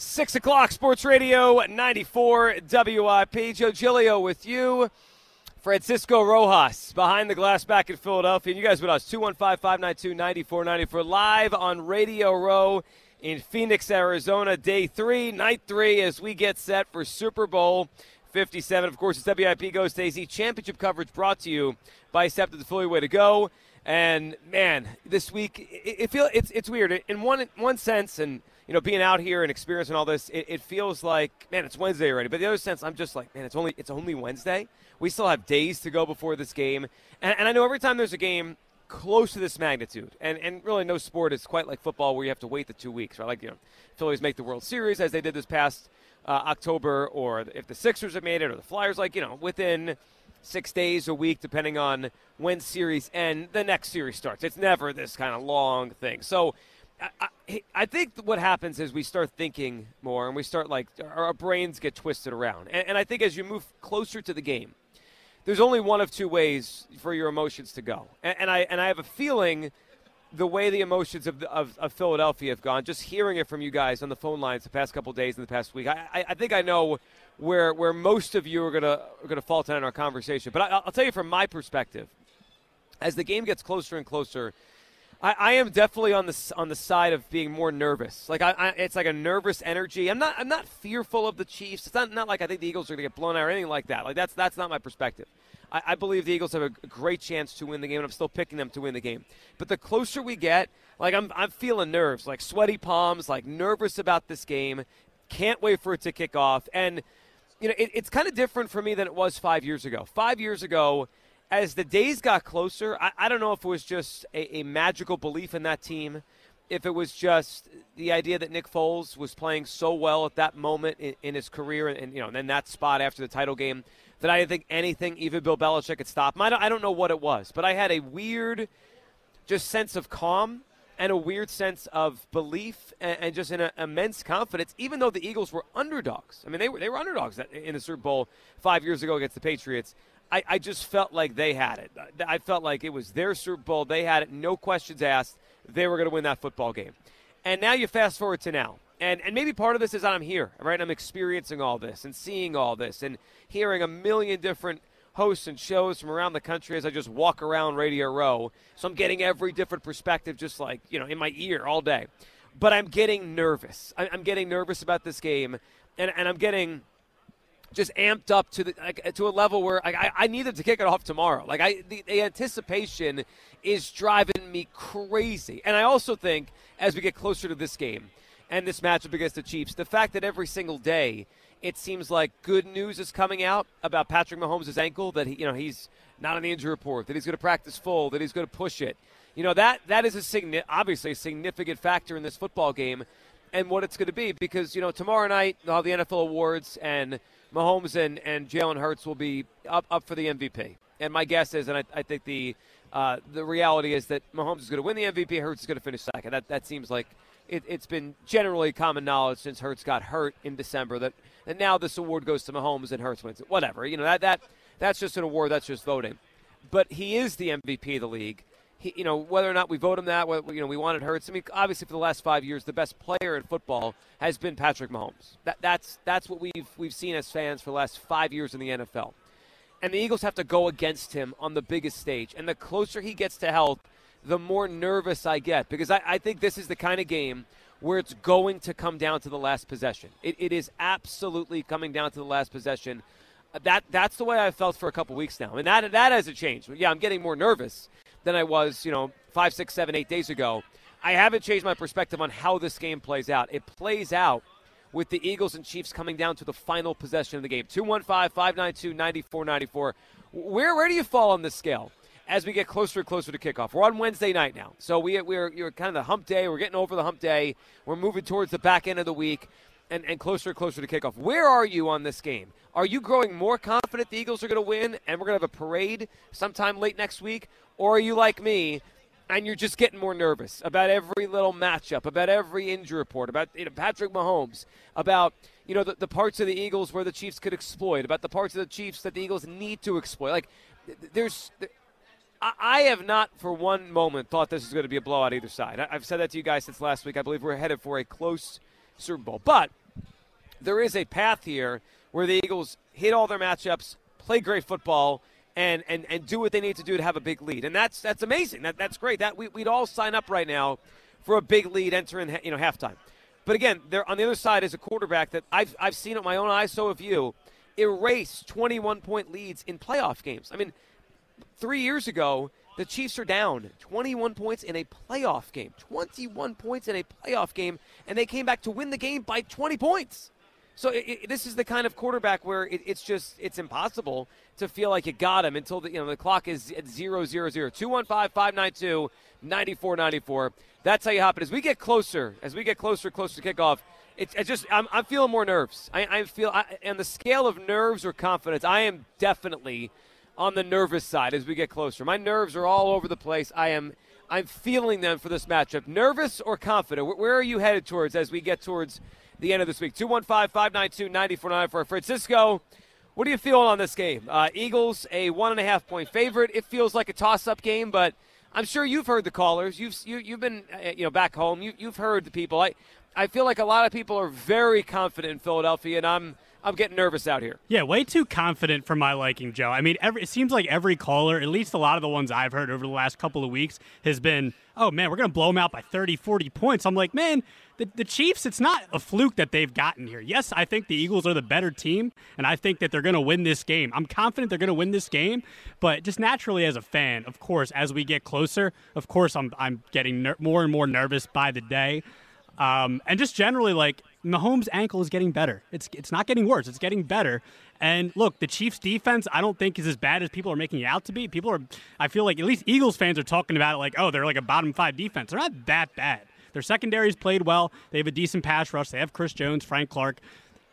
Six o'clock, Sports Radio 94 WIP. Joe Giglio with you. Francisco Rojas behind the glass back in Philadelphia. And you guys with us, 215 592 9494, live on Radio Row in Phoenix, Arizona. Day three, night three, as we get set for Super Bowl 57. Of course, it's WIP Goes Daisy Championship coverage brought to you by SEPTA, the Philly way to go. And man, this week it, it feel it's it's weird in one one sense, and you know, being out here and experiencing all this, it, it, feels like man, it's Wednesday already. But the other sense, I'm just like man, it's only it's only Wednesday. We still have days to go before this game, and, and I know every time there's a game close to this magnitude, and and really no sport is quite like football where you have to wait the two weeks, right? Like you know, Phillies make the World Series as they did this past uh, October, or if the Sixers have made it, or the Flyers, like you know, within six days, a week, depending on when series end, the next series starts. It's never this kind of long thing. So I, I, think what happens is we start thinking more and we start like our brains get twisted around. And, and I think as you move closer to the game, there's only one of two ways for your emotions to go. And, and I and I have a feeling the way the emotions of, of, of, Philadelphia have gone, just hearing it from you guys on the phone lines the past couple days and the past week, I, I, I think I know where where most of you are gonna are gonna fall tonight in our conversation. But I, will tell you from my perspective, as the game gets closer and closer, I, I, am definitely on the on the side of being more nervous. Like I, I, it's like a nervous energy. I'm not I'm not fearful of the Chiefs. It's not not like I think the Eagles are going to get blown out or anything like that. Like that's that's not my perspective. I, I believe the Eagles have a great chance to win the game, and I'm still picking them to win the game. But the closer we get, like I'm I'm feeling nerves, like sweaty palms, like nervous about this game. Can't wait for it to kick off and you know, it, it's kind of different for me than it was five years ago. Five years ago, as the days got closer, I, I don't know if it was just a, a, magical belief in that team, if it was just the idea that Nick Foles was playing so well at that moment in, in his career, and, and you know, in that spot after the title game, that I didn't think anything, even Bill Belichick, could stop him. I don't, I don't know what it was, but I had a weird, just sense of calm and a weird sense of belief and, and just an uh, immense confidence, even though the Eagles were underdogs. I mean, they were they were underdogs in the Super Bowl five years ago against the Patriots. I, I just felt like they had it. I felt like it was their Super Bowl. They had it, no questions asked. They were going to win that football game. And now you fast forward to now. And, and maybe part of this is I'm here, right? I'm experiencing all this and seeing all this and hearing a million different hosts and shows from around the country as I just walk around Radio Row. So I'm getting every different perspective just like, you know, in my ear all day. But I'm getting nervous. I'm getting nervous about this game. And, and I'm getting just amped up to the to a level where I, I needed to kick it off tomorrow. Like I, the, the anticipation is driving me crazy. And I also think as we get closer to this game and this matchup against the Chiefs, the fact that every single day it seems like good news is coming out about Patrick Mahomes' ankle that he, you know he's not on the injury report, that he's going to practice full, that he's going to push it. You know that that is a signi- obviously a significant factor in this football game and what it's going to be because you know tomorrow night have the NFL awards and Mahomes and and Jalen Hurts will be up up for the MVP. And my guess is, and I, I think the uh, the reality is that Mahomes is going to win the MVP. Hurts is going to finish second. That that seems like it, has been generally common knowledge since Hurts got hurt in December that and now this award goes to Mahomes and Hurts wins it. Whatever. You know, that, that that's just an award, that's just voting. But he is the MVP of the league. He, you know, whether or not we vote him that, you know, we wanted Hurts. I mean, obviously for the last five years, the best player in football has been Patrick Mahomes. That, that's that's what we've we've seen as fans for the last five years in the NFL. And the Eagles have to go against him on the biggest stage. And the closer he gets to health, the more nervous I get because I, I think this is the kind of game where it's going to come down to the last possession. It, it is absolutely coming down to the last possession. That that's the way I felt for a couple weeks now, and that that hasn't changed. Yeah, I'm getting more nervous than I was, you know, five, six, seven, eight days ago. I haven't changed my perspective on how this game plays out. It plays out with the Eagles and Chiefs coming down to the final possession of the game. 215 592 9494. Where, where do you fall on this scale? as we get closer and closer to kickoff. We're on Wednesday night now, so we we're you're kind of the hump day. We're getting over the hump day. We're moving towards the back end of the week. And, and closer and closer to kickoff. Where are you on this game? Are you growing more confident the Eagles are going to win and we're going to have a parade sometime late next week? Or are you like me and you're just getting more nervous about every little matchup, about every injury report, about you know, Patrick Mahomes, about you know the, the parts of the Eagles where the Chiefs could exploit, about the parts of the Chiefs that the Eagles need to exploit? Like, there's. I have not for one moment thought this is going to be a blowout either side. I've said that to you guys since last week. I believe we're headed for a close Super Bowl. But there is a path here where the Eagles hit all their matchups, play great football, and, and, and do what they need to do to have a big lead. And that's that's amazing. That, that's great. That we, we'd all sign up right now for a big lead entering you know halftime. But again, there on the other side is a quarterback that I've, I've seen it my own eyes, so have you, erase 21 point leads in playoff games. I mean, three years ago, the Chiefs are down 21 points in a playoff game. 21 points in a playoff game, and they came back to win the game by 20 points. So it, it, this is the kind of quarterback where it, it's just it's impossible to feel like you got him until the you know the clock is at zero zero zero two one five five nine two ninety four ninety four. That's how you hop it. As we get closer, as we get closer, closer to kickoff, it's, it's just I'm, I'm feeling more nerves. I, I feel I, on the scale of nerves or confidence, I am definitely on the nervous side as we get closer. My nerves are all over the place. I am I'm feeling them for this matchup. Nervous or confident? Where are you headed towards as we get towards the end of this week? 215 592 9494. Francisco, what are you feeling on this game? Uh, Eagles, a one and a half point favorite. It feels like a toss up game, but I'm sure you've heard the callers. You've you, have you have been uh, you know back home. You, you've heard the people. I I feel like a lot of people are very confident in Philadelphia, and I'm I'm getting nervous out here. Yeah, way too confident for my liking, Joe. I mean, every, it seems like every caller, at least a lot of the ones I've heard over the last couple of weeks, has been, oh man, we're going to blow them out by 30, 40 points. I'm like, man, the, the Chiefs, it's not a fluke that they've gotten here. Yes, I think the Eagles are the better team, and I think that they're going to win this game. I'm confident they're going to win this game, but just naturally as a fan, of course, as we get closer, of course, I'm, I'm getting ner- more and more nervous by the day. Um, and just generally, like Mahomes' ankle is getting better. It's it's not getting worse. It's getting better. And look, the Chiefs' defense, I don't think is as bad as people are making it out to be. People are, I feel like at least Eagles fans are talking about it like, oh, they're like a bottom five defense. They're not that bad. Their secondary's played well. They have a decent pass rush. They have Chris Jones, Frank Clark.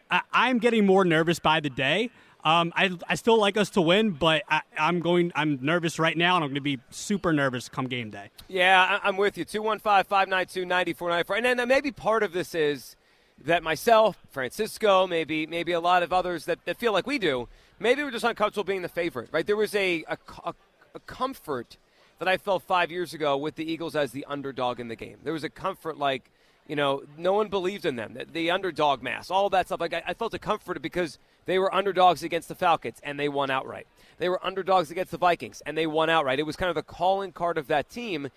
I, I'm getting more nervous by the day. Um, I, I still like us to win, but I, am going. I'm nervous right now, and I'm going to be super nervous come game day. Yeah, I'm with you. 215-592-9494. And then maybe part of this is that myself, Francisco, maybe maybe a lot of others that, that feel like we do, maybe we're just uncomfortable being the favorite, right? There was a, a, a, comfort that I felt five years ago with the Eagles as the underdog in the game. There was a comfort like, you know, no one believed in them, the, the underdog mass, all that stuff. Like I, I felt a comfort because – they were underdogs against the Falcons, and they won outright. They were underdogs against the Vikings, and they won outright. It was kind of the calling card of that team.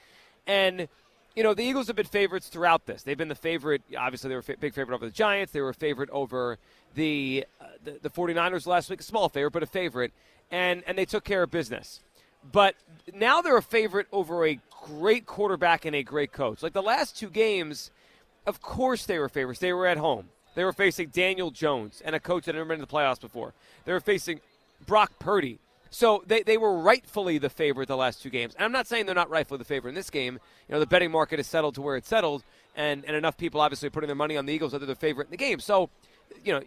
And, you know, the Eagles have been favorites throughout this. They've been the favorite. Obviously, they were a big favorite over the Giants. They were a favorite over the, uh, the, the 49ers last week. A small favorite, but a favorite. And, and they took care of business. But now they're a favorite over a great quarterback and a great coach. Like the last two games, of course they were favorites. They were at home. They were facing Daniel Jones and a coach that had never been in the playoffs before. They were facing Brock Purdy. So they, they were rightfully the favorite the last two games. And I'm not saying they're not rightfully the favorite in this game. You know, the betting market is settled to where it's settled, and, and enough people obviously putting their money on the Eagles that they're the favorite in the game. So, you know,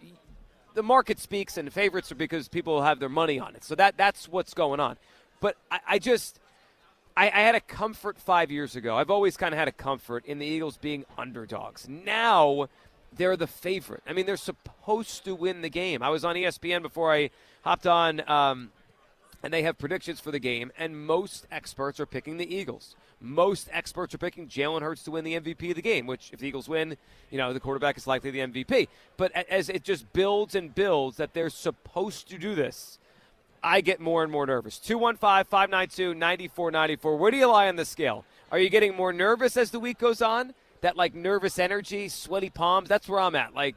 the market speaks, and favorites are because people have their money on it. So that that's what's going on. But I, I just I, I, had a comfort five years ago. I've always kind of had a comfort in the Eagles being underdogs. Now they're the favorite. I mean, they're supposed to win the game. I was on ESPN before I hopped on, um, and they have predictions for the game, and most experts are picking the Eagles. Most experts are picking Jalen Hurts to win the MVP of the game, which, if the Eagles win, you know, the quarterback is likely the MVP. But as it just builds and builds that they're supposed to do this, I get more and more nervous. 215 592 9494. Where do you lie on the scale? Are you getting more nervous as the week goes on? that like nervous energy, sweaty palms. That's where I'm at. Like,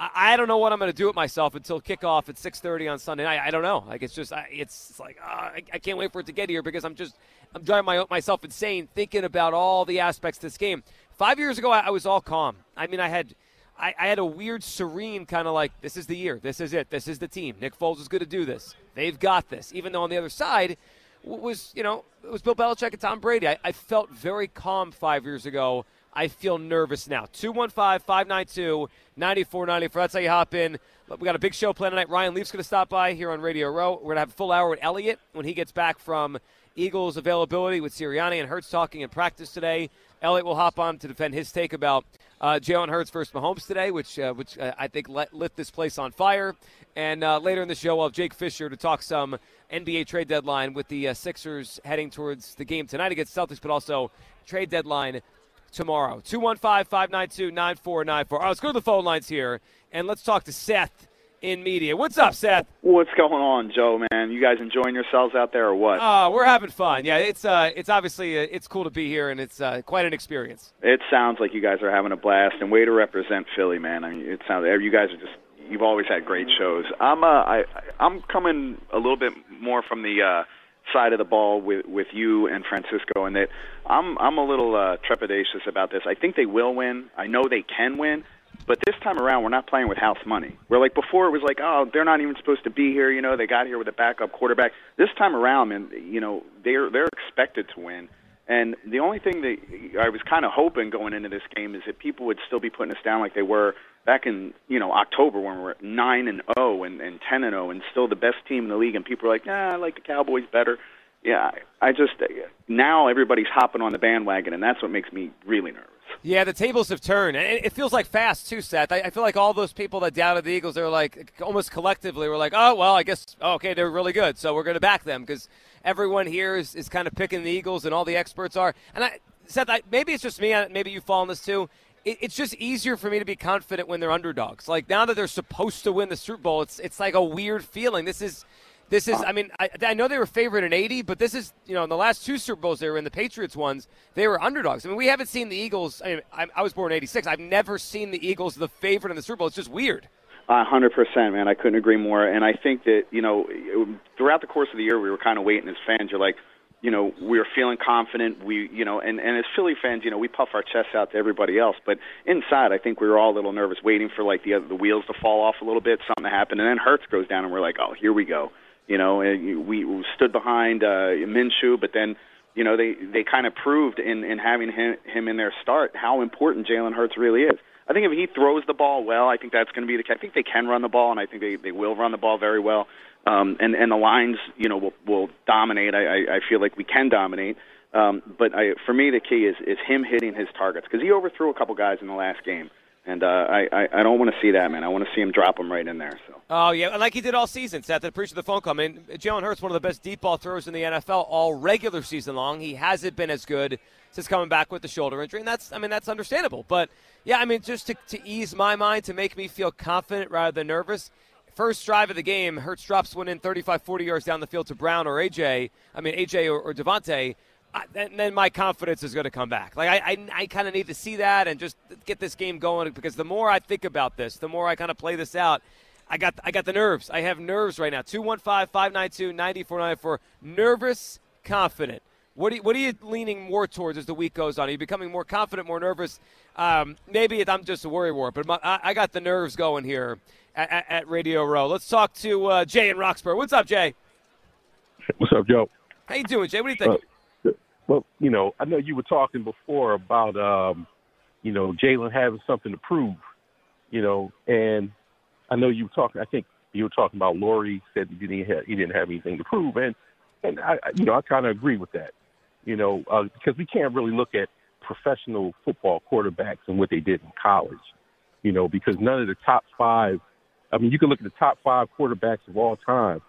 I, I don't know what I'm going to do with myself until kickoff at 6:30 on Sunday night. I don't know. Like, it's just, I, it's, like uh, I, I, can't wait for it to get here because I'm just, I'm driving my, myself insane thinking about all the aspects of this game. Five years ago, I, I was all calm. I mean, I had. I, I had a weird, serene kind of like, this is the year. This is it. This is the team. Nick Foles is going to do this. They've got this. Even though on the other side was, you know, it was Bill Belichick and Tom Brady. I, I felt very calm five years ago I feel nervous now. 215 592 9494. That's how you hop in. We got a big show planned tonight. Ryan Leaf's going to stop by here on Radio Row. We're going to have a full hour with Eliot when he gets back from Eagles availability with Sirianni and Hurts talking in practice today. Eliot will hop on to defend his take about uh, Jalen Hurts versus Mahomes today, which uh, which uh, I think let, lit this place on fire. And uh, later in the show, I'll have Jake Fisher to talk some NBA trade deadline with the uh, Sixers heading towards the game tonight against Celtics, but also trade deadline tomorrow. 215 592 9494. All right, let's go to the phone lines here, and let's talk to Seth in Media. What's up, Seth? What's going on, Joe? Man, you guys enjoying yourselves out there, or what? Uh, we're having fun. Yeah, it's uh, it's obviously uh, it's cool to be here, and it's uh, quite an experience. It sounds like you guys are having a blast, and way to represent Philly, man. I mean, it sounds you guys are just you've always had great shows. I'm uh, I I'm coming a little bit more from the. Uh, side of the ball with with you and Francisco, and that I'm I'm a little uh, trepidatious about this. I think they will win. I know they can win, but this time around, we're not playing with house money. We're like before, it was like, oh, they're not even supposed to be here. You know, they got here with a backup quarterback. This time around, man, you know, they're they're expected to win. And the only thing that I was kind of hoping going into this game is that people would still be putting us down like they were back in you know October when we were nine and zero oh and and ten and zero oh and still the best team in the league, and people are like, nah, I like the Cowboys better. Yeah, I just now everybody's hopping on the bandwagon, and that's what makes me really nervous. Yeah, the tables have turned, and it feels like fast too, Seth. I, feel like all those people that doubted the Eagles, they were like almost collectively were like, oh well, I guess oh, okay, they're really good, so we're going to back them because everyone here is, is kind of picking the Eagles, and all the experts are. And I, Seth, I, maybe it's just me, maybe you fall in this too. It, it's just easier for me to be confident when they're underdogs. Like now that they're supposed to win the Super Bowl, it's it's like a weird feeling. This is this is, I mean, I, I, know they were favored in 80, but this is, you know, in the last two Super Bowls they were in, the Patriots ones, they were underdogs. I mean, we haven't seen the Eagles. I mean, I, I was born in 86. I've never seen the Eagles the favorite in the Super Bowl. It's just weird. A hundred percent, man. I couldn't agree more. And I think that you know, throughout the course of the year, we were kind of waiting as fans. You're like, you know, we were feeling confident. We, you know, and and as Philly fans, you know, we puff our chests out to everybody else, but inside, I think we were all a little nervous, waiting for like the the wheels to fall off a little bit, something to happen, and then Hurts goes down, and we're like, oh, here we go. You know, we stood behind uh, Minshew, but then you know they they kind of proved in in having him, him in their start how important Jalen Hurts really is. I think if he throws the ball well, I think that's going to be the. I think they can run the ball, and I think they they will run the ball very well. Um, and and the lines, you know, will will dominate. I I, I feel like we can dominate. Um, but I, for me, the key is is him hitting his targets because he overthrew a couple guys in the last game. And uh, I, I, I don't want to see that, man. I want to see him drop him right in there. So. Oh yeah, like he did all season. Seth, appreciate the phone call. I mean, Jalen Hurts, one of the best deep ball throwers in the NFL all regular season long. He hasn't been as good since coming back with the shoulder injury, and that's I mean that's understandable. But yeah, I mean just to, to ease my mind to make me feel confident rather than nervous. First drive of the game, Hurts drops one in 35, 40 yards down the field to Brown or AJ. I mean AJ or, or DeVonta and then my confidence is going to come back. Like I, I, I kind of need to see that and just get this game going because the more I think about this, the more I kind of play this out. I got, I got the nerves. I have nerves right now. 215-592-9494. Nervous, confident. What are, you, what are you leaning more towards as the week goes on? Are you becoming more confident, more nervous? Um, maybe I'm just a worry war, but my, I, I, got the nerves going here at, at, Radio Row. Let's talk to uh, Jay in Roxborough. What's up, Jay? What's up, Joe? How you doing, Jay? What do you think? Uh, well, you know, I know you were talking before about, um, you know, Jalen having something to prove, you know, and I know you were talking. I think you were talking about Lurie said he didn't have he didn't have anything to prove, and and I, you know, I kind of agree with that, you know, uh, because we can't really look at professional football quarterbacks and what they did in college, you know, because none of the top five. I mean, you can look at the top five quarterbacks of all time.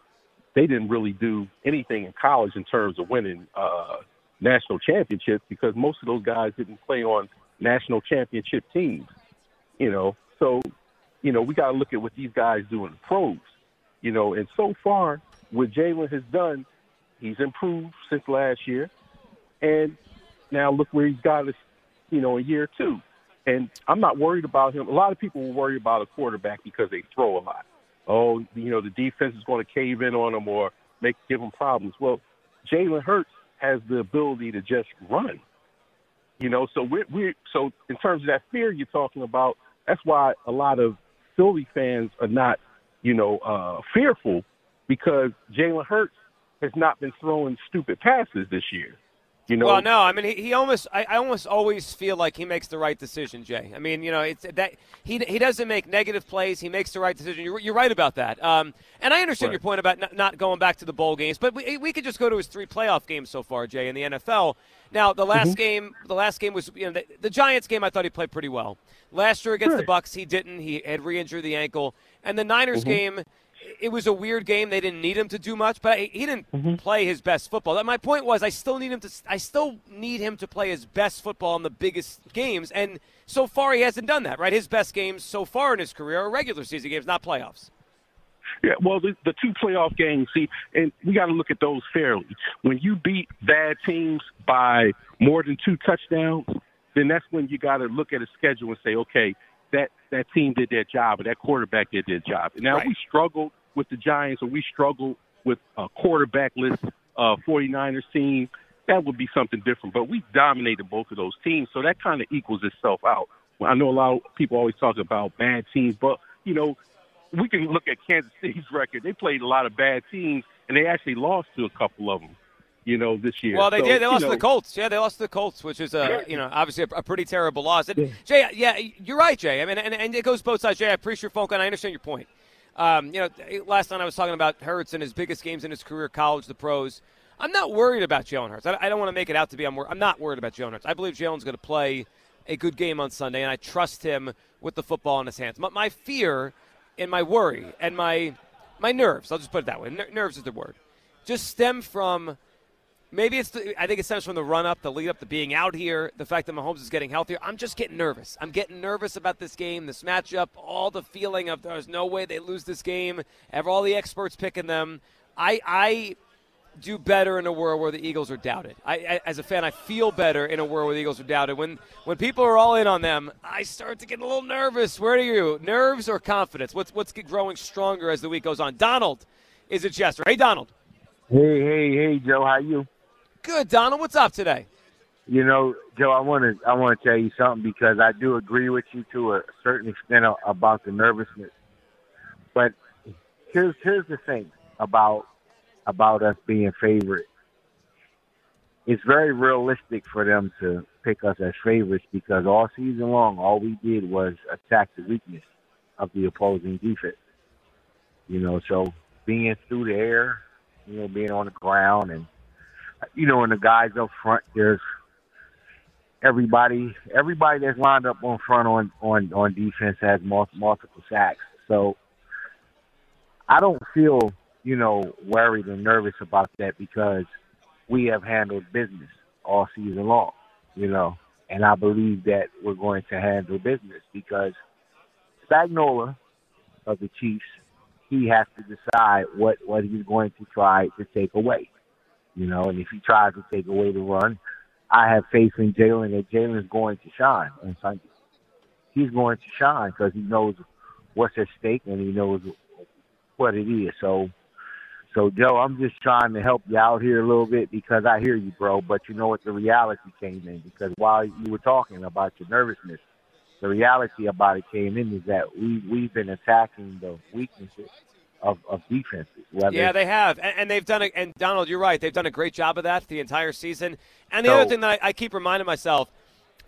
They didn't really do anything in college in terms of winning uh, national championships because most of those guys didn't play on national championship teams. You know, so you know we got to look at what these guys do in the pros. You know, and so far what Jalen has done, he's improved since last year, and now look where he's got us. You know, in year two. And I'm not worried about him. A lot of people will worry about a quarterback because they throw a lot. Oh, you know, the defense is going to cave in on him or make give him problems. Well, Jalen Hurts has the ability to just run. You know, so we're, we're so in terms of that fear you're talking about, that's why a lot of Philly fans are not, you know, uh, fearful because Jalen Hurts has not been throwing stupid passes this year. You know, well, no, I mean, he, he almost, I, I almost always feel like he makes the right decision, Jay. I mean, you know, it's that he he doesn't make negative plays; he makes the right decision. You're, you're right about that. Um, and I understand Right. your point about not, not going back to the bowl games, but we, we could just go to his three playoff games so far, Jay, in the NFL. Now, the last Mm-hmm. game, the last game was, you know, the, the Giants game. I thought he played pretty well. Last year against the Bucs, he didn't. He had re-injured the ankle, and the Niners Mm-hmm. game it was a weird game. They didn't need him to do much, but he he didn't Mm-hmm. play his best football. My point was, I still need him to. I still need him to play his best football in the biggest games, and so far he hasn't done that. Right, his best games so far in his career are regular season games, not playoffs. Yeah, well, the, the two playoff games, see, and we got to look at those fairly. When you beat bad teams by more than two touchdowns, then that's when you got to look at a schedule and say, okay, that that team did their job, or that quarterback did their job. Now Right. we struggled with the Giants, or we struggled with a quarterbackless uh, 49ers team. That would be something different. But we dominated both of those teams, so that kind of equals itself out. I know a lot of people always talk about bad teams, but you know we can look at Kansas City's record. They played a lot of bad teams, and they actually lost to a couple of them. You know, this year. Well, they So, did. They lost know, to the Colts. Yeah, they lost to the Colts, which is a you know obviously a, a pretty terrible loss. And Jay, yeah, you're right, Jay. I mean, and, and it goes both sides. Jay, I appreciate your phone call. and I understand your point. Um, you know, last night I was talking about Hurts and his biggest games in his career, college, the pros. I'm not worried about Jalen Hurts. I, I don't want to make it out to be. I'm, wor- I'm not worried about Jalen Hurts. I believe Jalen's going to play a good game on Sunday, and I trust him with the football in his hands. My, my fear and my worry and my my nerves. I'll just put it that way. Ner- nerves is the word. Just stem from maybe it's the, I think it stems from the run up, the lead up the being out here, the fact that Mahomes is getting healthier. I'm just getting nervous. I'm getting nervous about this game, this matchup, all the feeling of there's no way they lose this game. Have all the experts picking them. I I do better in a world where the Eagles are doubted. I, I as a fan, I feel better in a world where the Eagles are doubted. When when people are all in on them, I start to get a little nervous. Where are you? Nerves or confidence? What's what's growing stronger as the week goes on? Donald is a Chester. Hey Donald. Hey, hey, hey, Joe, how you? Good, Donald. What's up today? You know, Joe, I want to I want to tell you something because I do agree with you to a certain extent about the nervousness. But here's here's the thing about about us being favorites. It's very realistic for them to pick us as favorites because all season long, all we did was attack the weakness of the opposing defense. You know, so being through the air, you know, being on the ground and you know, and the guys up front, there's everybody. Everybody that's lined up on front on on on defense has mul- multiple sacks. So I don't feel, you know, worried and nervous about that because we have handled business all season long. You know, and I believe that we're going to handle business because Spagnuolo of the Chiefs, he has to decide what what he's going to try to take away you know, and if he tries to take away the run, I have faith in Jalen that Jalen's going to shine on Sunday. He's going to shine because he knows what's at stake and he knows what it is. So, so Joe, I'm just trying to help you out here a little bit because I hear you, bro. But you know what? The reality came in because while you were talking about your nervousness, the reality about it came in is that we we've been attacking the weaknesses of, of defenses. Yeah, they have, and, and they've done it. And Donald, you're right; they've done a great job of that the entire season. And the So- other thing that I, I keep reminding myself,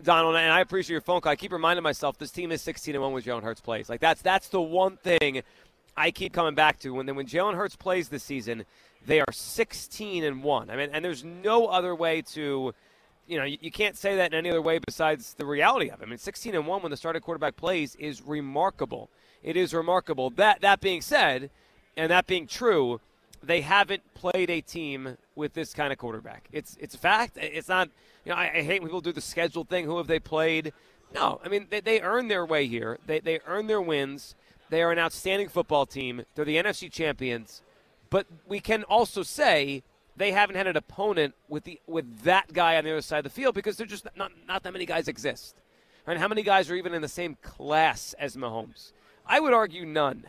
Donald, and I appreciate your phone call. I keep reminding myself this team is 16 and one when Jalen Hurts plays. Like that's that's the one thing I keep coming back to. When when Jalen Hurts plays this season, they are 16 and one. I mean, and there's no other way to. You know, you, you can't say that in any other way besides the reality of it. I mean, 16 and one when the starting quarterback plays is remarkable. It is remarkable. That that being said, and that being true, they haven't played a team with this kind of quarterback. It's it's a fact. It's not. You know, I, I hate when people do the schedule thing. Who have they played? No, I mean they, they earned their way here. They they earned their wins. They are an outstanding football team. They're the NFC champions. But we can also say they haven't had an opponent with the with that guy on the other side of the field because they're just not not that many guys exist. And how many guys are even in the same class as Mahomes? I would argue none.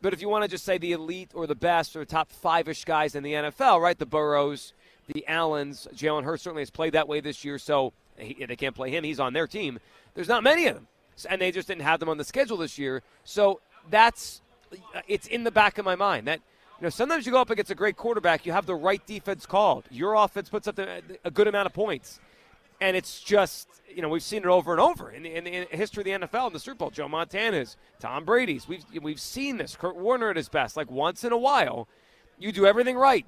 But if you want to just say the elite or the best or the top five ish guys in the NFL, right? The Burrows, the Allens, Jalen Hurts certainly has played that way this year, so he, they can't play him. He's on their team. There's not many of them. And they just didn't have them on the schedule this year. So that's uh, it's in the back of my mind that You know, sometimes you go up against a great quarterback, you have the right defense called. Your offense puts up a good amount of points. And it's just, you know, we've seen it over and over in the, in the history of the NFL in the Super Bowl. Joe Montana's, Tom Brady's. We've, we've seen this. Kurt Warner at his best. Like once in a while, you do everything right.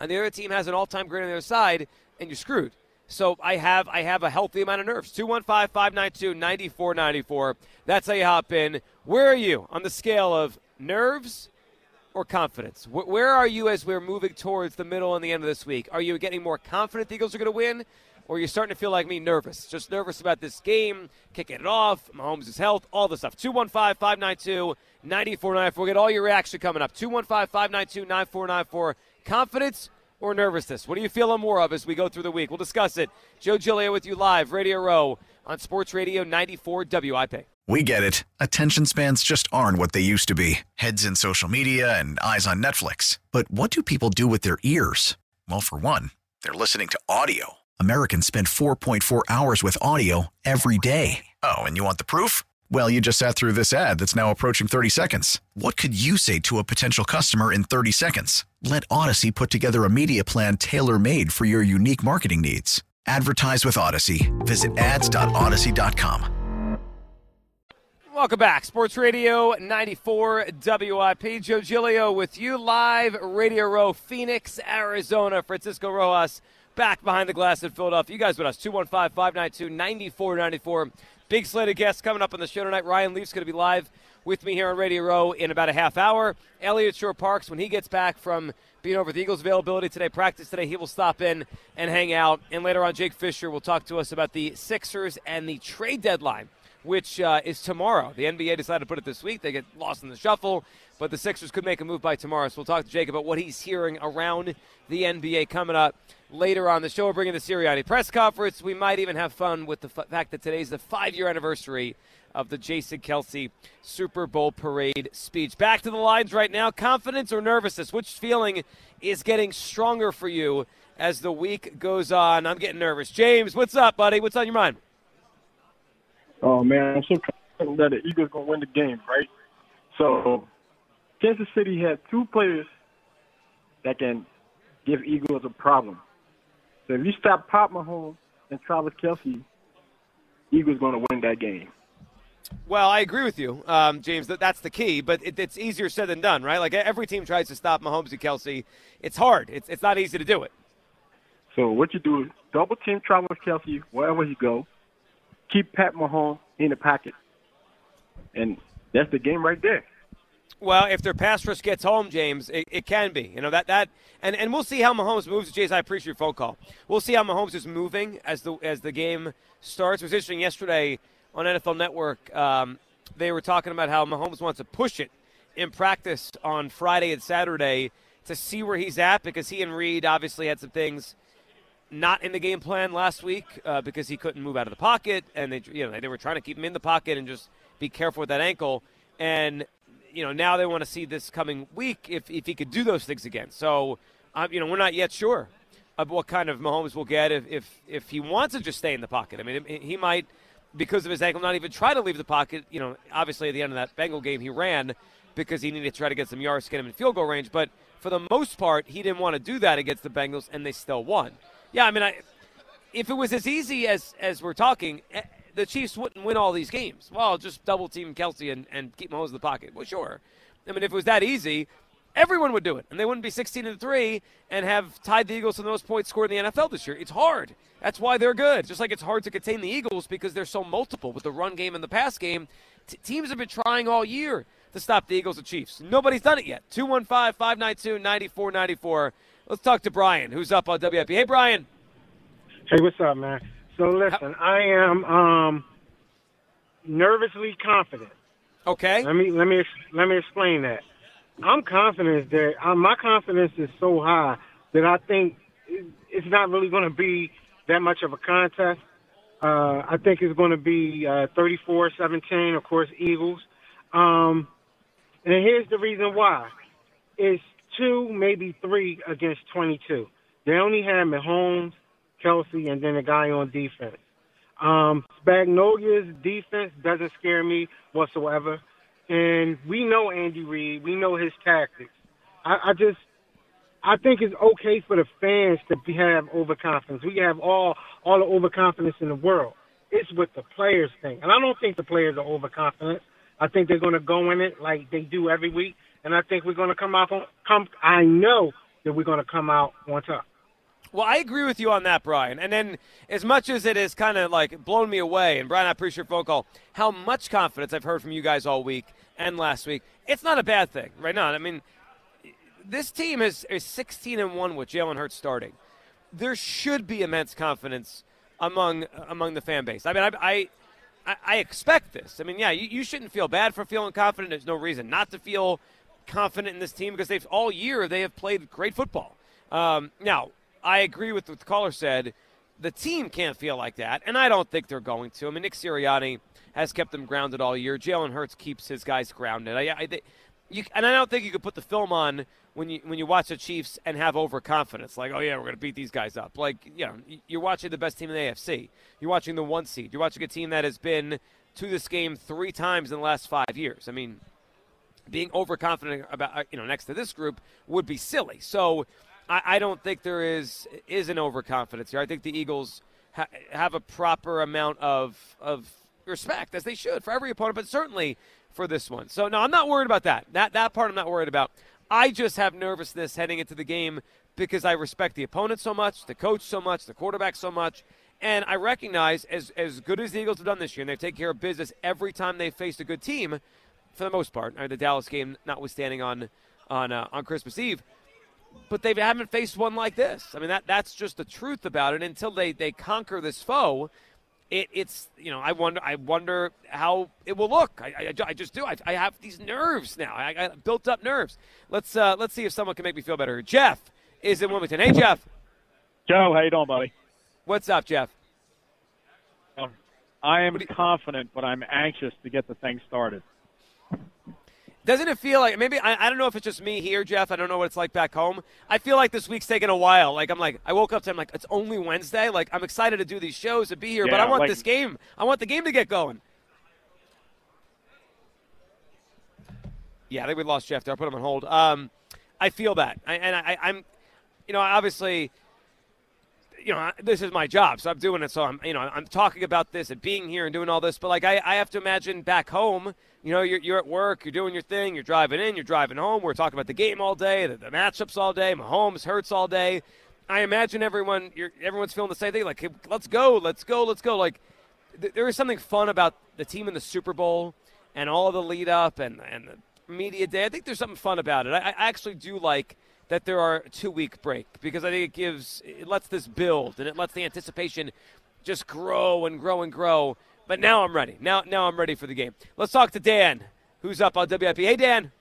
And the other team has an all time great on the other side, and you're screwed. So I have I have a healthy amount of nerves. 215-592-9494. That's how you hop in. Where are you on the scale of nerves or confidence? Where are you as we're moving towards the middle and the end of this week? Are you getting more confident the Eagles are going to win? Or you're you starting to feel like me nervous? Just nervous about this game, kicking it off, Mahomes' health, all the stuff. 215 592 9494. We'll get all your reaction coming up. 215 592 9494. Confidence or nervousness? What are you feeling more of as we go through the week? We'll discuss it. Joe Giglio with you live, Radio Row on Sports Radio 94 WIP. We get it. Attention spans just aren't what they used to be heads in social media and eyes on Netflix. But what do people do with their ears? Well, for one, they're listening to audio. Americans spend 4.4 hours with audio every day. Oh, and you want the proof? Well, you just sat through this ad that's now approaching 30 seconds. What could you say to a potential customer in 30 seconds? Let Odyssey put together a media plan tailor made for your unique marketing needs. Advertise with Odyssey. Visit ads.odyssey.com. Welcome back. Sports Radio 94 WIP. Joe Giglio with you live, Radio Row, Phoenix, Arizona. Francisco Rojas back behind the glass in Philadelphia. You guys with us, 215 592 9494. Big slate of guests coming up on the show tonight. Ryan Leaf's going to be live with me here on Radio Row in about a half hour. Eliot Shorr-Parks, when he gets back from being over the Eagles' availability today, practice today, he will stop in and hang out. And later on, Jake Fisher will talk to us about the Sixers and the trade deadline, which uh, is tomorrow. The NBA decided to put it this week. They get lost in the shuffle, but the Sixers could make a move by tomorrow. So we'll talk to Jake about what he's hearing around the NBA coming up later on the show. We're bringing the Sirianni press conference. We might even have fun with the f- fact that today's the five year anniversary of the Jason Kelce Super Bowl parade speech. Back to the lines right now. Confidence or nervousness? Which feeling is getting stronger for you as the week goes on? I'm getting nervous. James, what's up, buddy? What's on your mind? Oh man, I'm so confident that the Eagles gonna win the game, right? So, Kansas City had two players that can give Eagles a problem. So if you stop Pop Mahomes and Travis Kelce, Eagles going to win that game. Well, I agree with you, um, James. That that's the key, but it, it's easier said than done, right? Like every team tries to stop Mahomes and Kelce. It's hard. It's it's not easy to do it. So what you do is double team Travis Kelce wherever he go. Keep Pat Mahomes in the pocket, and that's the game right there. Well, if their pass rush gets home, James, it, it, can be. You know that that, and, and we'll see how Mahomes moves. James, I appreciate your phone call. We'll see how Mahomes is moving as the as the game starts. It was interesting yesterday on NFL Network. Um, they were talking about how Mahomes wants to push it in practice on Friday and Saturday to see where he's at because he and Reid obviously had some things not in the game plan last week uh, because he couldn't move out of the pocket, and they you know they were trying to keep him in the pocket and just be careful with that ankle. And you know, now they want to see this coming week if, if he could do those things again. So, um, you know, we're not yet sure of what kind of Mahomes will get if, if, if he wants to just stay in the pocket. I mean, he might, because of his ankle, not even try to leave the pocket. You know, obviously at the end of that Bengal game, he ran because he needed to try to get some yards, get him in field goal range. But for the most part, he didn't want to do that against the Bengals, and they still won. Yeah, I mean, I, if it was as easy as as we're talking, eh, the Chiefs wouldn't win all these games. Well, just double team Kelce and, and keep Mahomes in the pocket. Well, sure. I mean, if it was that easy, everyone would do it, and they wouldn't be 16 and three and have tied the Eagles to the most points scored in the NFL this year. It's hard. That's why they're good. Just like it's hard to contain the Eagles because they're so multiple with the run game and the pass game. T- teams have been trying all year to stop the Eagles and Chiefs. Nobody's done it yet. 215 592 9494. Let's talk to Brian, who's up on WIP. Hey, Brian. Hey, what's up, man? So listen, I am um, nervously confident. Okay. Let me let me let me explain that. I'm confident that uh, my confidence is so high that I think it's not really going to be that much of a contest. Uh, I think it's going to be uh, 34-17, of course, Eagles. Um, and here's the reason why: it's two, maybe three against 22. They only had Mahomes Kelce, and then a guy on defense. Um, Spagnuolo's defense doesn't scare me whatsoever. And we know Andy Reid. We know his tactics. I, I just I think it's okay for the fans to have overconfidence. We have all all the overconfidence in the world. It's what the players think, and I don't think the players are overconfident. I think they're going to go in it like they do every week, and I think we're going to come out on come. I know that we're going to come out on top. Well, I agree with you on that, Brian. And then, as much as it has kind of like blown me away, and Brian, I appreciate your phone call. How much confidence I've heard from you guys all week and last week. It's not a bad thing right now. I mean, this team is, is 16 and one with Jalen Hurts starting. There should be immense confidence among among the fan base. I mean, I. I, I expect this. I mean, yeah, you, you shouldn't feel bad for feeling confident. There's no reason not to feel confident in this team because they've all year they have played great football. Um, now, I agree with what the caller said. The team can't feel like that, and I don't think they're going to. I mean, Nick Sirianni has kept them grounded all year. Jalen Hurts keeps his guys grounded. I, I, you, and I don't think you could put the film on when you when you watch the Chiefs and have overconfidence, like, oh yeah, we're going to beat these guys up. Like, you know, you're watching the best team in the AFC. You're watching the one seed. You're watching a team that has been to this game three times in the last five years. I mean, being overconfident about uh, you know next to this group would be silly. So I, I don't think there is is an overconfidence here. I think the Eagles ha- have a proper amount of of respect as they should for every opponent, but certainly for this one. So no, I'm not worried about that. That that part I'm not worried about. I just have nervousness heading into the game because I respect the opponent so much, the coach so much, the quarterback so much. And I recognize, as, as good as the Eagles have done this year, and they've taken care of business every time they've faced a good team, for the most part, I mean the Dallas game notwithstanding on on uh, on Christmas Eve, but they haven't faced one like this. I mean, that that's just the truth about it. Until they, they conquer this foe, it, it's you know I wonder I wonder how it will look. I, I, I just do. I, I, have these nerves now. I, got built up nerves. Let's uh, let's see if someone can make me feel better. Jeff is in Wilmington. Hey Jeff. Joe, how you doing, buddy? What's up, Jeff? Um, I am confident, but I'm anxious to get the thing started. Doesn't it feel like maybe I, I don't know if it's just me here, Jeff. I don't know what it's like back home. I feel like this week's taking a while. Like I'm like I woke up to I'm like it's only Wednesday. Like I'm excited to do these shows and be here, yeah, but I want like, this game. I want the game to get going. Yeah, I think we lost Jeff there. I put him on hold. Um, I feel that, I, and I, I'm, you know, obviously you know, this is my job, so I'm doing it. So I'm, you know, I'm talking about this and being here and doing all this. But like, I, I have to imagine back home, you know, you're, you're at work, you're doing your thing, you're driving in, you're driving home. We're talking about the game all day, the, the matchups all day. Mahomes hurts all day. I imagine everyone, everyone's feeling the same thing. Like, hey, let's go, let's go, let's go. Like, th- there is something fun about the team in the Super Bowl and all the lead up and and the media day. I think there's something fun about it. I, I actually do like that there are a two week break because I think it gives it lets this build and it lets the anticipation just grow and grow and grow. But now I'm ready. Now now I'm ready for the game. Let's talk to Dan, who's up on WIP. Hey Dan.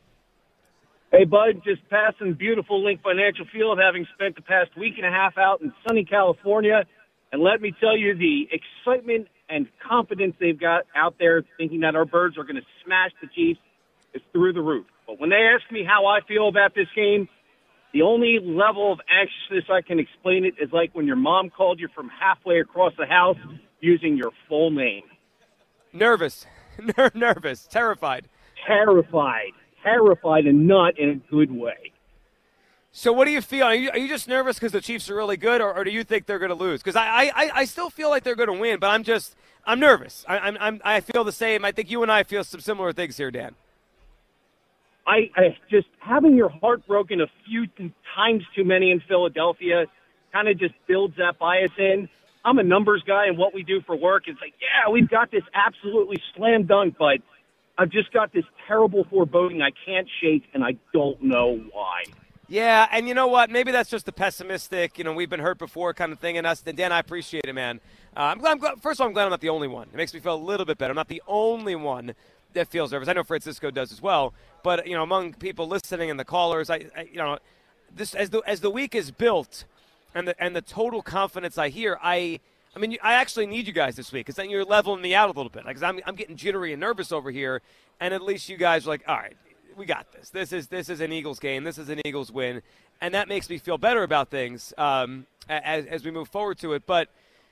Hey bud, just passing beautiful Link Financial Field, having spent the past week and a half out in sunny California, and let me tell you the excitement and confidence they've got out there, thinking that our birds are going to smash the Chiefs, is through the roof. But when they ask me how I feel about this game, the only level of anxiousness I can explain it is like when your mom called you from halfway across the house using your full name. Nervous, nervous, terrified, terrified, terrified, and not in a good way. So, what do you feel? Are you, are you just nervous because the Chiefs are really good, or, or do you think they're going to lose? Because I, I, I still feel like they're going to win, but I'm just I'm nervous. I, I'm, I'm I feel the same. I think you and I feel some similar things here, Dan. I, I just having your heart broken a few times too many in Philadelphia kind of just builds that bias in. I'm a numbers guy, and what we do for work is like, yeah, we've got this absolutely slam dunk, but I've just got this terrible foreboding I can't shake, and I don't know why. Yeah, and you know what? Maybe that's just the pessimistic, you know, we've been hurt before kind of thing in us. And Dan, I appreciate it, man. Uh, I'm glad, I'm glad. First of all, I'm glad I'm not the only one. It makes me feel a little bit better. I'm not the only one that feels nervous. I know Francisco does as well. But you know, among people listening and the callers, I, I you know, this as the as the week is built, and the and the total confidence I hear, I. I mean, I actually need you guys this week because then you're leveling me out a little bit. Because I'm, I'm getting jittery and nervous over here, and at least you guys are like, all right, we got this. This is this is an Eagles game. This is an Eagles win, and that makes me feel better about things um, as as we move forward to it. But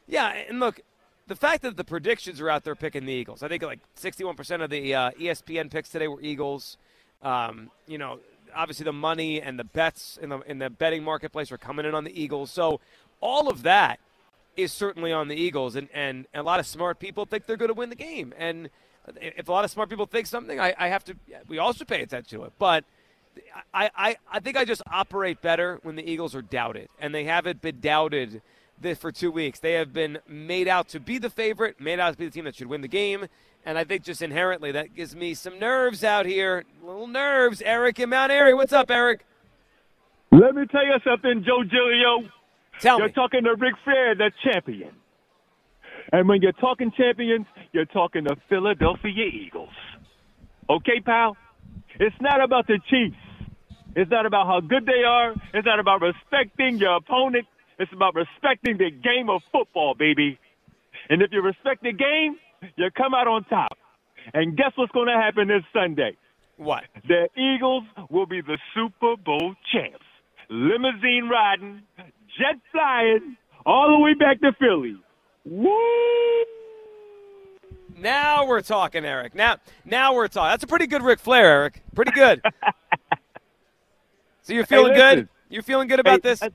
yeah, and look, the fact that the predictions are out there picking the Eagles. I think like 61% of the uh, ESPN picks today were Eagles. Um, you know, obviously the money and the bets in the in the betting marketplace are coming in on the Eagles. So all of that is certainly on the Eagles, and and a lot of smart people think they're going to win the game. And if a lot of smart people think something, I, I have to. We also pay attention to it, but. I, I, I think I just operate better when the Eagles are doubted, and they haven't been doubted this for two weeks. They have been made out to be the favorite, made out to be the team that should win the game, and I think just inherently that gives me some nerves out here. Little nerves. Eric in Mount Airy. What's up, Eric? Let me tell you something, Joe Giglio. Tell you're me. talking to Ric Flair, the champion. And when you're talking champions, you're talking to Philadelphia Eagles. Okay, pal? It's not about the Chiefs. It's not about how good they are. It's not about respecting your opponent. It's about respecting the game of football, baby. And if you respect the game, you come out on top. And guess what's going to happen this Sunday? What? The Eagles will be the Super Bowl champs. Limousine riding, jet flying, all the way back to Philly. Woo! Now we're talking, Eric. Now, now we're talking. That's a pretty good Ric Flair, Eric. Pretty good. so you're feeling Hey, good? You're feeling good about Hey, this? uh,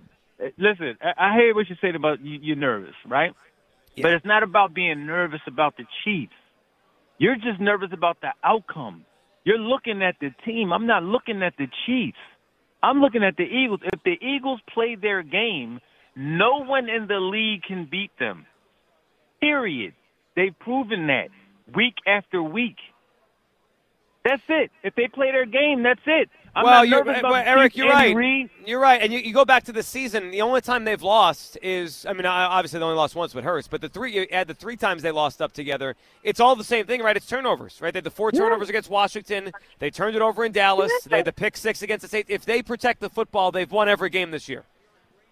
listen, I, I hear what you're saying about you, you're nervous, right? But it's not about being nervous about the Chiefs. You're just nervous about the outcome. You're looking at the team. I'm not looking at the Chiefs. I'm looking at the Eagles. If the Eagles play their game, no one in the league can beat them. Period. They've proven that week after week. That's it. If they play their game, that's it. I'm well, not you're, well, Eric, you're right. Reid, You're right, and you, you go back to the season. The only time they've lost is, I mean, obviously they only lost once with Hurts, but the three you add the three times they lost up together, it's all the same thing, right? It's turnovers, right? They had the four turnovers against Washington. They turned it over in Dallas. They had the pick six against the Saints. If they protect the football, they've won every game this year.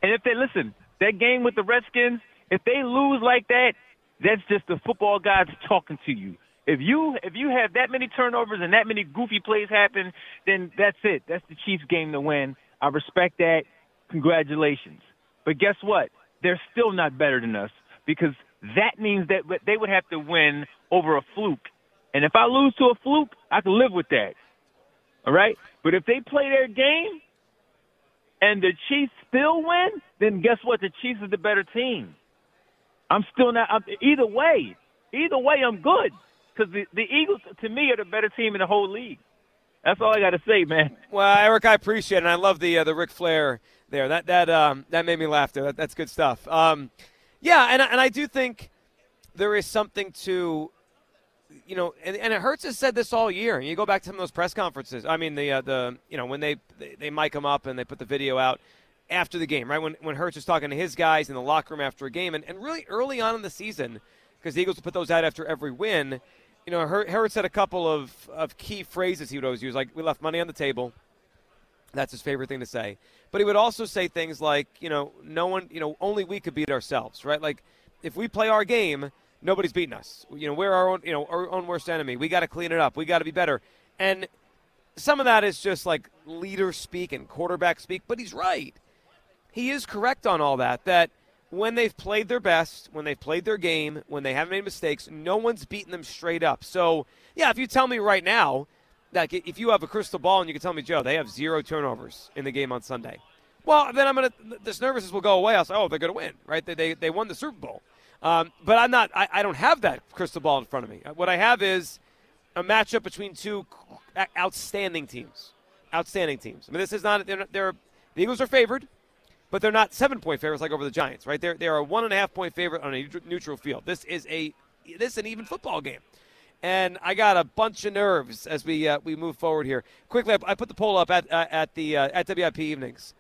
And if they listen, that game with the Redskins, if they lose like that, that's just the football gods talking to you. If you if you have that many turnovers and that many goofy plays happen, then that's it. That's the Chiefs game to win. I respect that. Congratulations. But guess what? They're still not better than us because that means that they would have to win over a fluke. And if I lose to a fluke, I can live with that. All right? But if they play their game and the Chiefs still win, then guess what? The Chiefs is the better team. I'm still not. I'm, either way, either way, I'm good because the, the Eagles, to me, are the better team in the whole league. That's all I got to say, man. Well, Eric, I appreciate it, and I love the uh, the Ric Flair there. That that um, that made me laugh there. That, that's good stuff. Um, yeah, and and I do think there is something to, you know, and, and Hurts has said this all year. You go back to some of those press conferences. I mean, the uh, the you know when they, they they mic them up and they put the video out after the game, right? When when Hurts is talking to his guys in the locker room after a game, and, and really early on in the season, because the Eagles would put those out after every win. You know, Hurts had a couple of, of key phrases he would always use, like "We left money on the table." That's his favorite thing to say. But he would also say things like, you know, no one, you know, only we could beat ourselves, right? Like, if we play our game, nobody's beating us. You know, we're our own, you know, our own worst enemy. We got to clean it up. We got to be better. And some of that is just like leader speak and quarterback speak, but he's right. He is correct on all that. That when they've played their best, when they've played their game, when they haven't made mistakes, no one's beaten them straight up. So, yeah, if you tell me right now, like if you have a crystal ball and you can tell me, Joe, they have zero turnovers in the game on Sunday. Well, then I'm gonna this nervousness will go away. I'll say, oh, they're gonna win, right? They they, they won the Super Bowl. Um, but I'm not. I, I don't have that crystal ball in front of me. What I have is a matchup between two outstanding teams. Outstanding teams. I mean, this is not. They're, they're the Eagles are favored, but they're not seven point favorites like over the Giants, right? They're they're a one and a half point favorite on a neutral field. This is a this is an even football game and I got a bunch of nerves as we uh, we move forward here. Quickly, I, I put the poll up at uh, at the uh, at WIP evenings.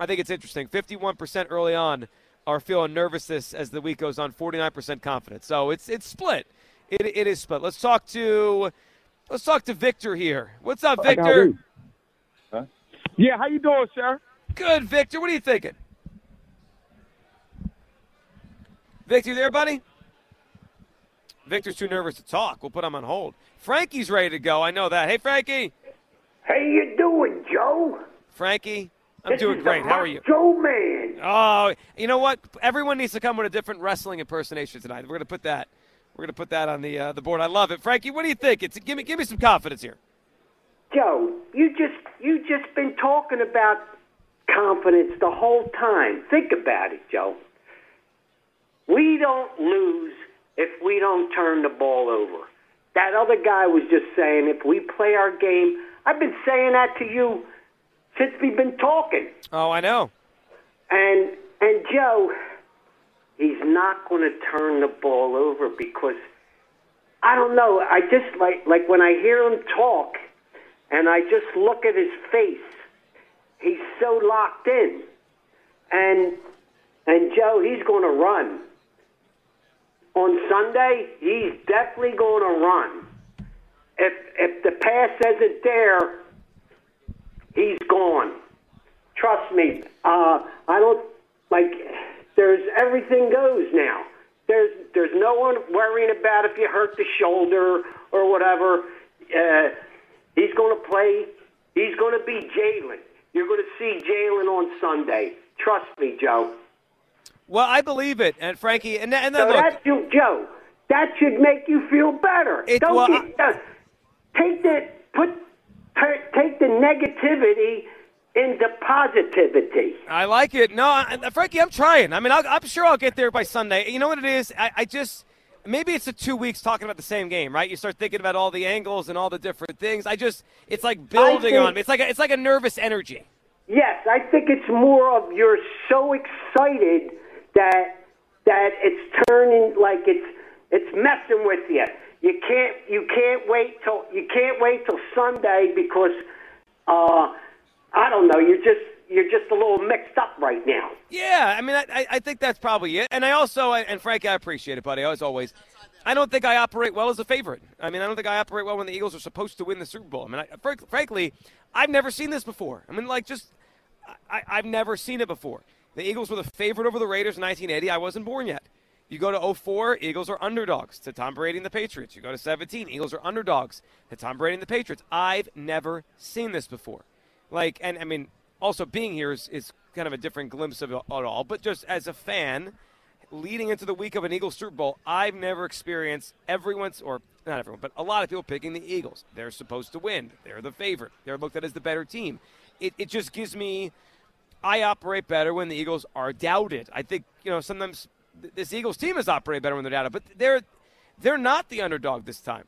I think it's interesting. Fifty-one percent early on are feeling nervousness as the week goes on. Forty-nine percent confident. So it's it's split. It, it is split. Let's talk to let's talk to Victor here. What's up, Victor? Reed. Yeah, how you doing, sir? Good, Victor. What are you thinking? Victor, you there, buddy? Victor's too nervous to talk. We'll put him on hold. Frankie's ready to go. I know that. Hey, Frankie. How you doing, Joe? Frankie, I'm This doing great. How are you? Joe Man. Oh, you know what? Everyone needs to come with a different wrestling impersonation tonight. We're gonna put that. We're gonna put that on the uh, the board. I love it, Frankie. What do you think? It's give me give me some confidence here. Joe, you just you just been talking about confidence the whole time. Think about it, Joe. We don't lose if we don't turn the ball over. That other guy was just saying if we play our game. I've been saying that to you since we've been talking. Oh, I know. And and Joe, he's not going to turn the ball over because I don't know. I just like like when I hear him talk, and I just look at his face. He's so locked in, and and Joe, he's going to run on Sunday. He's definitely going to run. If if the pass isn't there, he's gone. Trust me. Uh, I don't like. There's everything goes now. There's there's no one worrying about if you hurt the shoulder or whatever. Uh, he's going to play. He's going to be Jalen. You're going to see Jalen on Sunday. Trust me, Joe. Well, I believe it, and Frankie, and, and then So look, that should, Joe, that should make you feel better. It- Don't well, get, uh, take the put ta- take the negativity into positivity. I like it. No, I, Frankie, I'm trying. I mean, I'll, I'm sure I'll get there by Sunday. You know what it is? I, I just maybe it's the two weeks talking about the same game, right? You start thinking about all the angles and all the different things. I just it's like building think- on. It's like a, it's like a nervous energy. Yes, I think it's more of you're so excited that that it's turning like it's it's messing with you. You can't you can't wait till you can't wait till Sunday because uh I don't know, you're just you're just a little mixed up right now. Yeah, I mean, I, I- think that's probably it. And I also, and Frank, I appreciate it, buddy, as always. I don't think I operate well as a favorite. I mean, I don't think I operate well when the Eagles are supposed to win the Super Bowl. I mean, I, frank, frankly, I've never seen this before. I mean, like, just, I, I've never seen it before. The Eagles were the favorite over the Raiders in 1980. I wasn't born yet. You go to 04, Eagles are underdogs to Tom Brady and the Patriots. You go to 17, Eagles are underdogs to Tom Brady and the Patriots. I've never seen this before. Like, and I mean, also being here is, is kind of a different glimpse of it all. But just as a fan, leading into the week of an Eagles Super Bowl, I've never experienced everyone's, or not everyone, but a lot of people picking the Eagles. They're supposed to win. They're the favorite. They're looked at as the better team. It, it just gives me, I operate better when the Eagles are doubted. I think, you know, sometimes this Eagles team has operated better when they're doubted, but they're, they're not the underdog this time.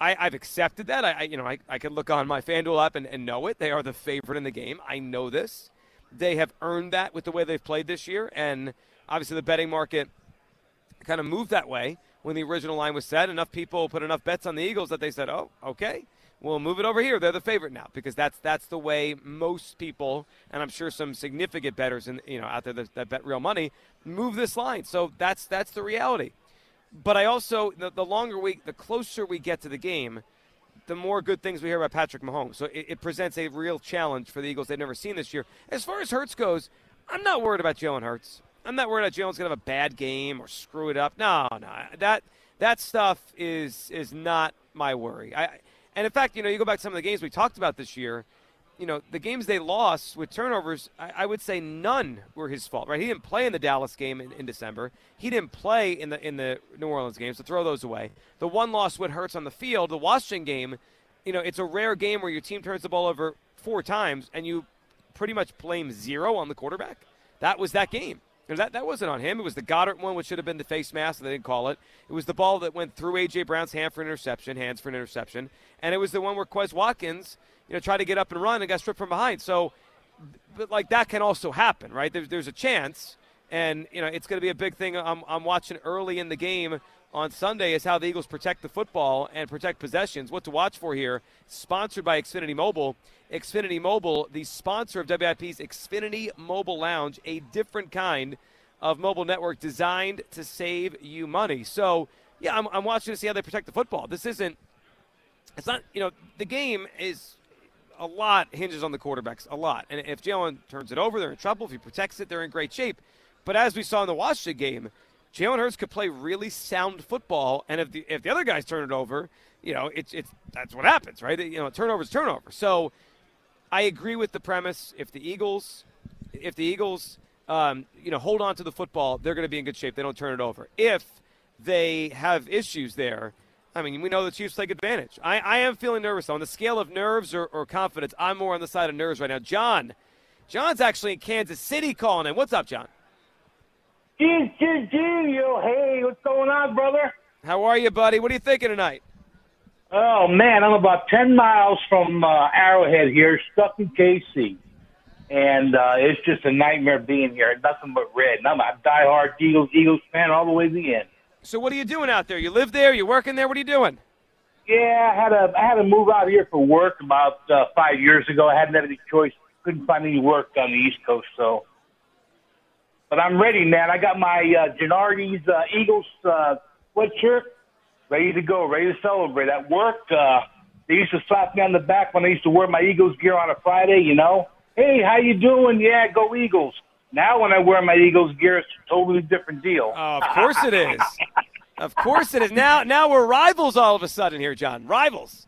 I, I've accepted that. I, I you know I, I can look on my FanDuel app and, and know it. They are the favorite in the game. I know this. They have earned that with the way they've played this year, and obviously the betting market kind of moved that way when the original line was set. Enough people put enough bets on the Eagles that they said, "Oh, okay, we'll move it over here. They're the favorite now because that's that's the way most people, and I'm sure some significant bettors in you know out there that, that bet real money, move this line. So that's that's the reality but I also the, the longer we, the closer we get to the game, the more good things we hear about Patrick Mahomes. So it, it presents a real challenge for the Eagles they've never seen this year. As far as Hurts goes, I'm not worried about Jalen Hurts. I'm not worried about Jalen's gonna have a bad game or screw it up. No, no, that that stuff is is not my worry. I and in fact, you know, you go back to some of the games we talked about this year you know, the games they lost with turnovers, I, I, would say none were his fault. Right? He didn't play in the Dallas game in, in, December. He didn't play in the in the New Orleans game, so throw those away. The one loss what Hurts on the field, the Washington game, you know, it's a rare game where your team turns the ball over four times and you pretty much blame zero on the quarterback. That was that game. That, that wasn't on him. It was the Goedert one, which should have been the face mask. They didn't call it. It was the ball that went through A.J. Brown's hand for an interception, hands for an interception. And it was the one where Quez Watkins – you know, try to get up and run and got stripped from behind. So, but like that can also happen, right? There's, there's a chance, and you know, it's going to be a big thing. I'm, I'm watching early in the game on Sunday is how the Eagles protect the football and protect possessions. What to watch for here? Sponsored by Xfinity Mobile. Xfinity Mobile, the sponsor of WIP's Xfinity Mobile Lounge, a different kind of mobile network designed to save you money. So, yeah, I'm, I'm watching to see how they protect the football. This isn't. It's not. You know, the game is a lot hinges on the quarterbacks, a lot. And if Jalen turns it over, they're in trouble. If he protects it, they're in great shape. But as we saw in the Washington game, Jalen Hurts could play really sound football, and if the if the other guys turn it over, you know, it's it's that's what happens, right? You know, turnovers, turnover. So I agree with the premise. If the Eagles, if the Eagles, um, you know, hold on to the football, they're going to be in good shape. They don't turn it over. If they have issues there, I mean, we know the Chiefs take advantage. I, I am feeling nervous. On the scale of nerves or, or confidence, I'm more on the side of nerves right now. John, John's actually in Kansas City calling in. What's up, John? Jeez, jeez, jeez, yo, hey, what's going on, brother? How are you, buddy? What are you thinking tonight? Oh man, I'm about ten miles from uh, Arrowhead here, stuck in KC, and uh, it's just a nightmare being here. Nothing but red. And I'm a diehard Eagles Eagles fan all the way to the end. So, what are you doing out there? You live there? You working there? What are you doing? Yeah, I had to I had to move out here for work about uh, five years ago. I hadn't had any choice. Couldn't find any work on the East Coast, so. But I'm ready, man. I got my uh, Gennardi's uh, Eagles uh, sweatshirt ready to go, ready to celebrate. At work, uh, they used to slap me on the back when I used to wear my Eagles gear on a Friday. You know, hey, how you doing? Yeah, go Eagles. Now when I wear my Eagles gear, it's a totally different deal. Oh, of course it is. of course it is. Now, now we're rivals all of a sudden here, John. Rivals.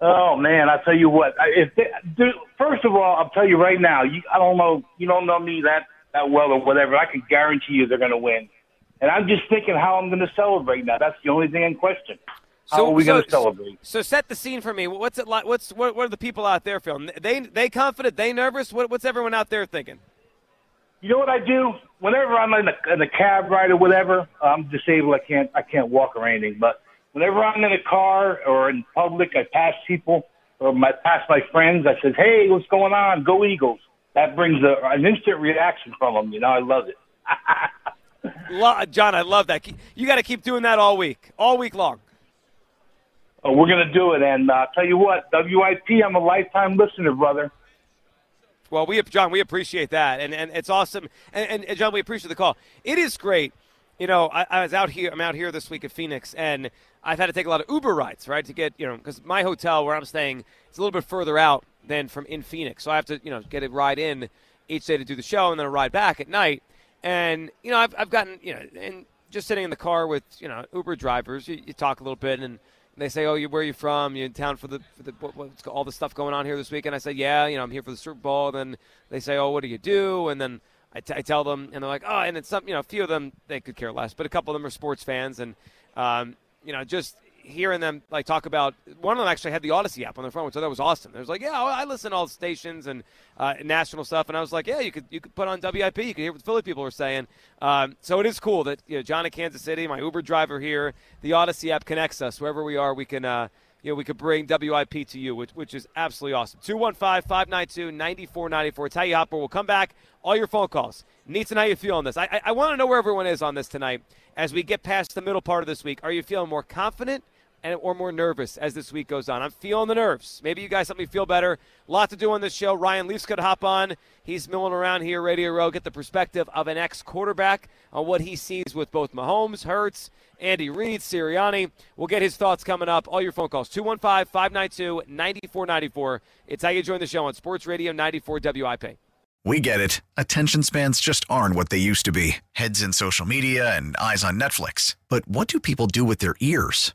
Oh man, I tell you what. If they, dude, first of all, I'll tell you right now. You, I don't know. You don't know me that that well or whatever. I can guarantee you they're going to win. And I'm just thinking how I'm going to celebrate now. That's the only thing in question. How So- are we so- going to celebrate? So set the scene for me. What's it like? What's what, what are the people out there feeling? They they confident? They nervous? What, what's everyone out there thinking? You know what I do? Whenever I'm in a, in a cab ride or whatever, I'm disabled. I can't I can't walk or anything. But whenever I'm in a car or in public, I pass people or my pass my friends. I says, "Hey, what's going on? Go Eagles!" That brings a, an instant reaction from them. You know, I love it. John, I love that. You got to keep doing that all week, all week long. Oh, we're gonna do it. And uh, tell you what, WIP, I'm a lifetime listener, brother. Well, we John, we appreciate that, and and it's awesome. And, and, and John, we appreciate the call. It is great. You know, I, I was out here. I'm out here this week at Phoenix, and I've had to take a lot of Uber rides, right, to get you know, because my hotel where I'm staying is a little bit further out than from in Phoenix, so I have to you know get a ride in each day to do the show, and then a ride back at night. And you know, I've I've gotten you know, and just sitting in the car with you know Uber drivers, you, you talk a little bit and. They say, "Oh, you where are you from? You in town for the, for the what, what's all the stuff going on here this week?" And I said, "Yeah, you know, I'm here for the Super Bowl." Then they say, "Oh, what do you do?" And then I, t- I tell them, and they're like, "Oh," and then some, you know, a few of them they could care less, but a couple of them are sports fans, and um, you know, just hearing them like talk about one of them actually had the Audacy app on their phone, which I thought was awesome. It was like, "Yeah, I listen to all the stations and uh, national stuff," and I was like, "Yeah, you could you could put on WIP, you could hear what the Philly people are saying." Um, so it is cool that you know John in Kansas City, my Uber driver here, the Audacy app connects us wherever we are. We can. Uh, you know, we could bring WIP to you, which, which is absolutely awesome. 215 592 9494. It's how you hopper. We'll come back. All your phone calls. Neeson, how you feel on this? I, I, I want to know where everyone is on this tonight as we get past the middle part of this week. Are you feeling more confident and or more nervous as this week goes on? I'm feeling the nerves. Maybe you guys help me feel better. A lot to do on this show. Ryan Leafs could hop on. He's milling around here, Radio Row, get the perspective of an ex-quarterback on what he sees with both Mahomes, Hurts, Andy Reid, Sirianni. We'll get his thoughts coming up. All your phone calls, 215-592-9494. It's how you join the show on Sports Radio 94 WIP. We get it. Attention spans just aren't what they used to be heads in social media and eyes on Netflix. But what do people do with their ears?